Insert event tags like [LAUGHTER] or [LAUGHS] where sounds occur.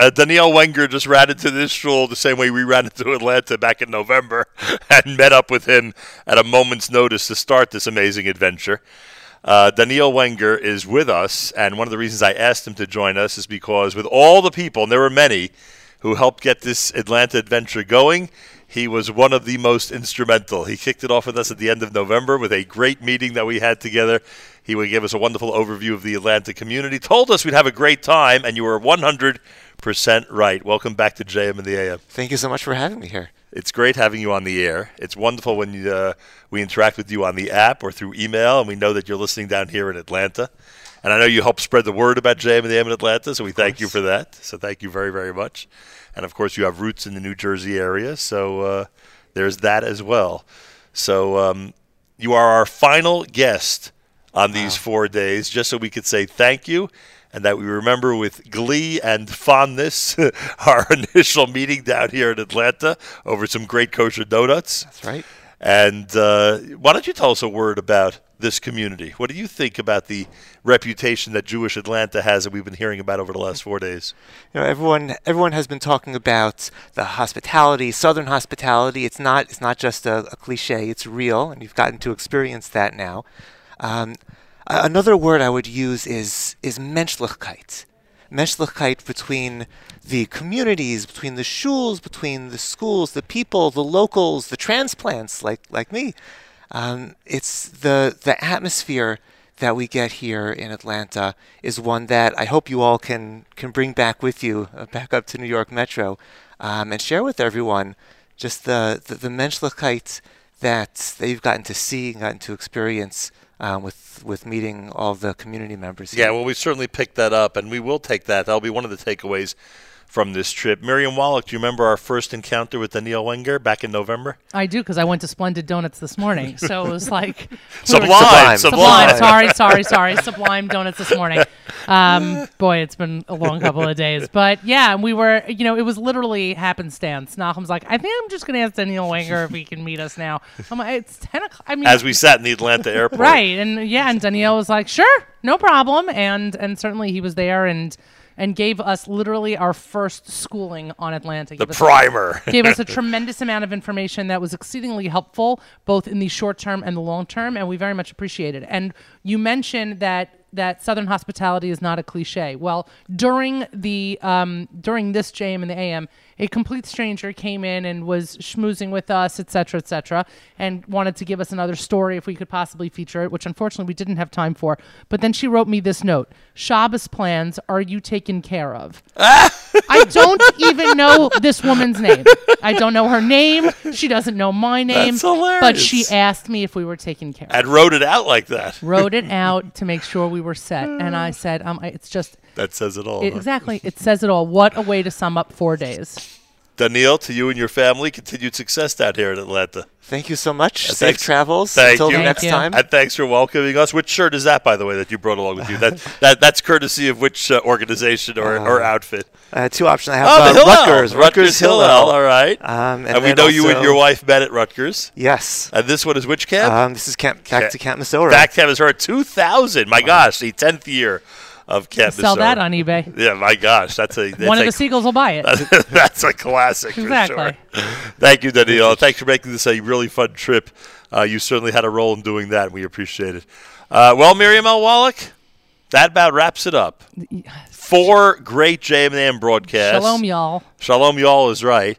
uh, Daniel Wenger just ran into this shul the same way we ran into Atlanta back in November [LAUGHS] and met up with him at a moment's notice to start this amazing adventure. Uh, Daniel Wenger is with us, and one of the reasons I asked him to join us is because with all the people, and there were many, who helped get this Atlanta adventure going, he was one of the most instrumental. He kicked it off with us at the end of November with a great meeting that we had together. He would give us a wonderful overview of the Atlanta community, told us we'd have a great time, and you were 100% right. Welcome back to JM in the AM. Thank you so much for having me here. It's great having you on the air. It's wonderful when you, uh, we interact with you on the app or through email, and we know that you're listening down here in Atlanta. And I know you help spread the word about JM in the AM in Atlanta, so we thank you for that. So thank you very, very much. And of course, you have roots in the New Jersey area, so uh, there's that as well. So um, you are our final guest on these four days, just so we could say thank you and that we remember with glee and fondness [LAUGHS] our [LAUGHS] initial meeting down here in Atlanta over some great kosher donuts. That's right. And uh, why don't you tell us a word about this community? What do you think about the reputation that Jewish Atlanta has that we've been hearing about over the last four days? You know, everyone everyone has been talking about the hospitality, Southern hospitality. It's not it's not just a, a cliche; it's real, and you've gotten to experience that now. Um, another word I would use is is menschlichkeit. Menschlichkeit between the communities, between the shuls, between the schools, the people, the locals, the transplants like like me. Um, it's the the atmosphere that we get here in Atlanta is one that I hope you all can can bring back with you, uh, back up to New York Metro, um, and share with everyone just the the, the menschlichkeit that that you've gotten to see and gotten to experience um, with with meeting all the community members. Here. Yeah, well, we certainly picked that up, and we will take that. That'll be one of the takeaways from this trip. Miriam Wallach, do you remember our first encounter with Daniel Wenger back in November? I do because I went to Splendid Donuts this morning, so it was like [LAUGHS] sublime, sublime, sublime. Sorry, sorry, sorry. Sublime Donuts this morning. Um, boy, it's been a long couple of days, but yeah, we were. You know, it was literally happenstance. Nachum's like, I think I'm just going to ask Daniel Wenger if he can meet us now. I'm like, it's ten o'clock. I mean, as we sat in the Atlanta airport, right? And yeah, and Daniel was like, sure, no problem, and and certainly he was there and and gave us literally our first schooling on Atlanta. The primer. Gave us a [LAUGHS] [LAUGHS] tremendous amount of information that was exceedingly helpful, both in the short term and the long term, and we very much appreciate it. And you mentioned that that Southern hospitality is not a cliche. Well, during the um, during this JM in the AM, a complete stranger came in and was schmoozing with us, etc., etc., and wanted to give us another story if we could possibly feature it, which unfortunately we didn't have time for. But then she wrote me this note: Shabbos plans, are you taken care of? [LAUGHS] I don't even know this woman's name. I don't know her name. She doesn't know my name. That's hilarious. But she asked me if we were taken care of. And wrote it out like that. Wrote it [LAUGHS] out to make sure we were set. And I said, um, it's just. That says it all. It, exactly. It says it all. What a way to sum up four days. Daniel, to you and your family, continued success down here in Atlanta. Thank you so much. And Safe thanks, travels. Thank Until you. the next you. time. And thanks for welcoming us. Which shirt is that, by the way, that you brought along with you? that, [LAUGHS] that That's courtesy of which uh, organization or, uh, or outfit? Uh, two options. I have oh, uh, Hillel. Rutgers. Rutgers, Hillel. Hillel. All right. Um, and, and we know you and your wife met at Rutgers. Yes. And this one is which camp? Um, this is camp, back Camp, to Camp Mesorah. Back to Camp Mesorah. 2000. My wow. gosh, the 10th year of Camp Sell that on eBay. Yeah, my gosh, that's a that's one of a, the seagulls will buy it. [LAUGHS] that's a classic exactly. for sure. Thank you, Daniel. Thanks for making this a really fun trip. Uh, you certainly had a role in doing that. We appreciate it. Uh, well, Miriam L. Wallach, that about wraps it up. Four great JM broadcasts. Shalom, y'all. Shalom, y'all is right.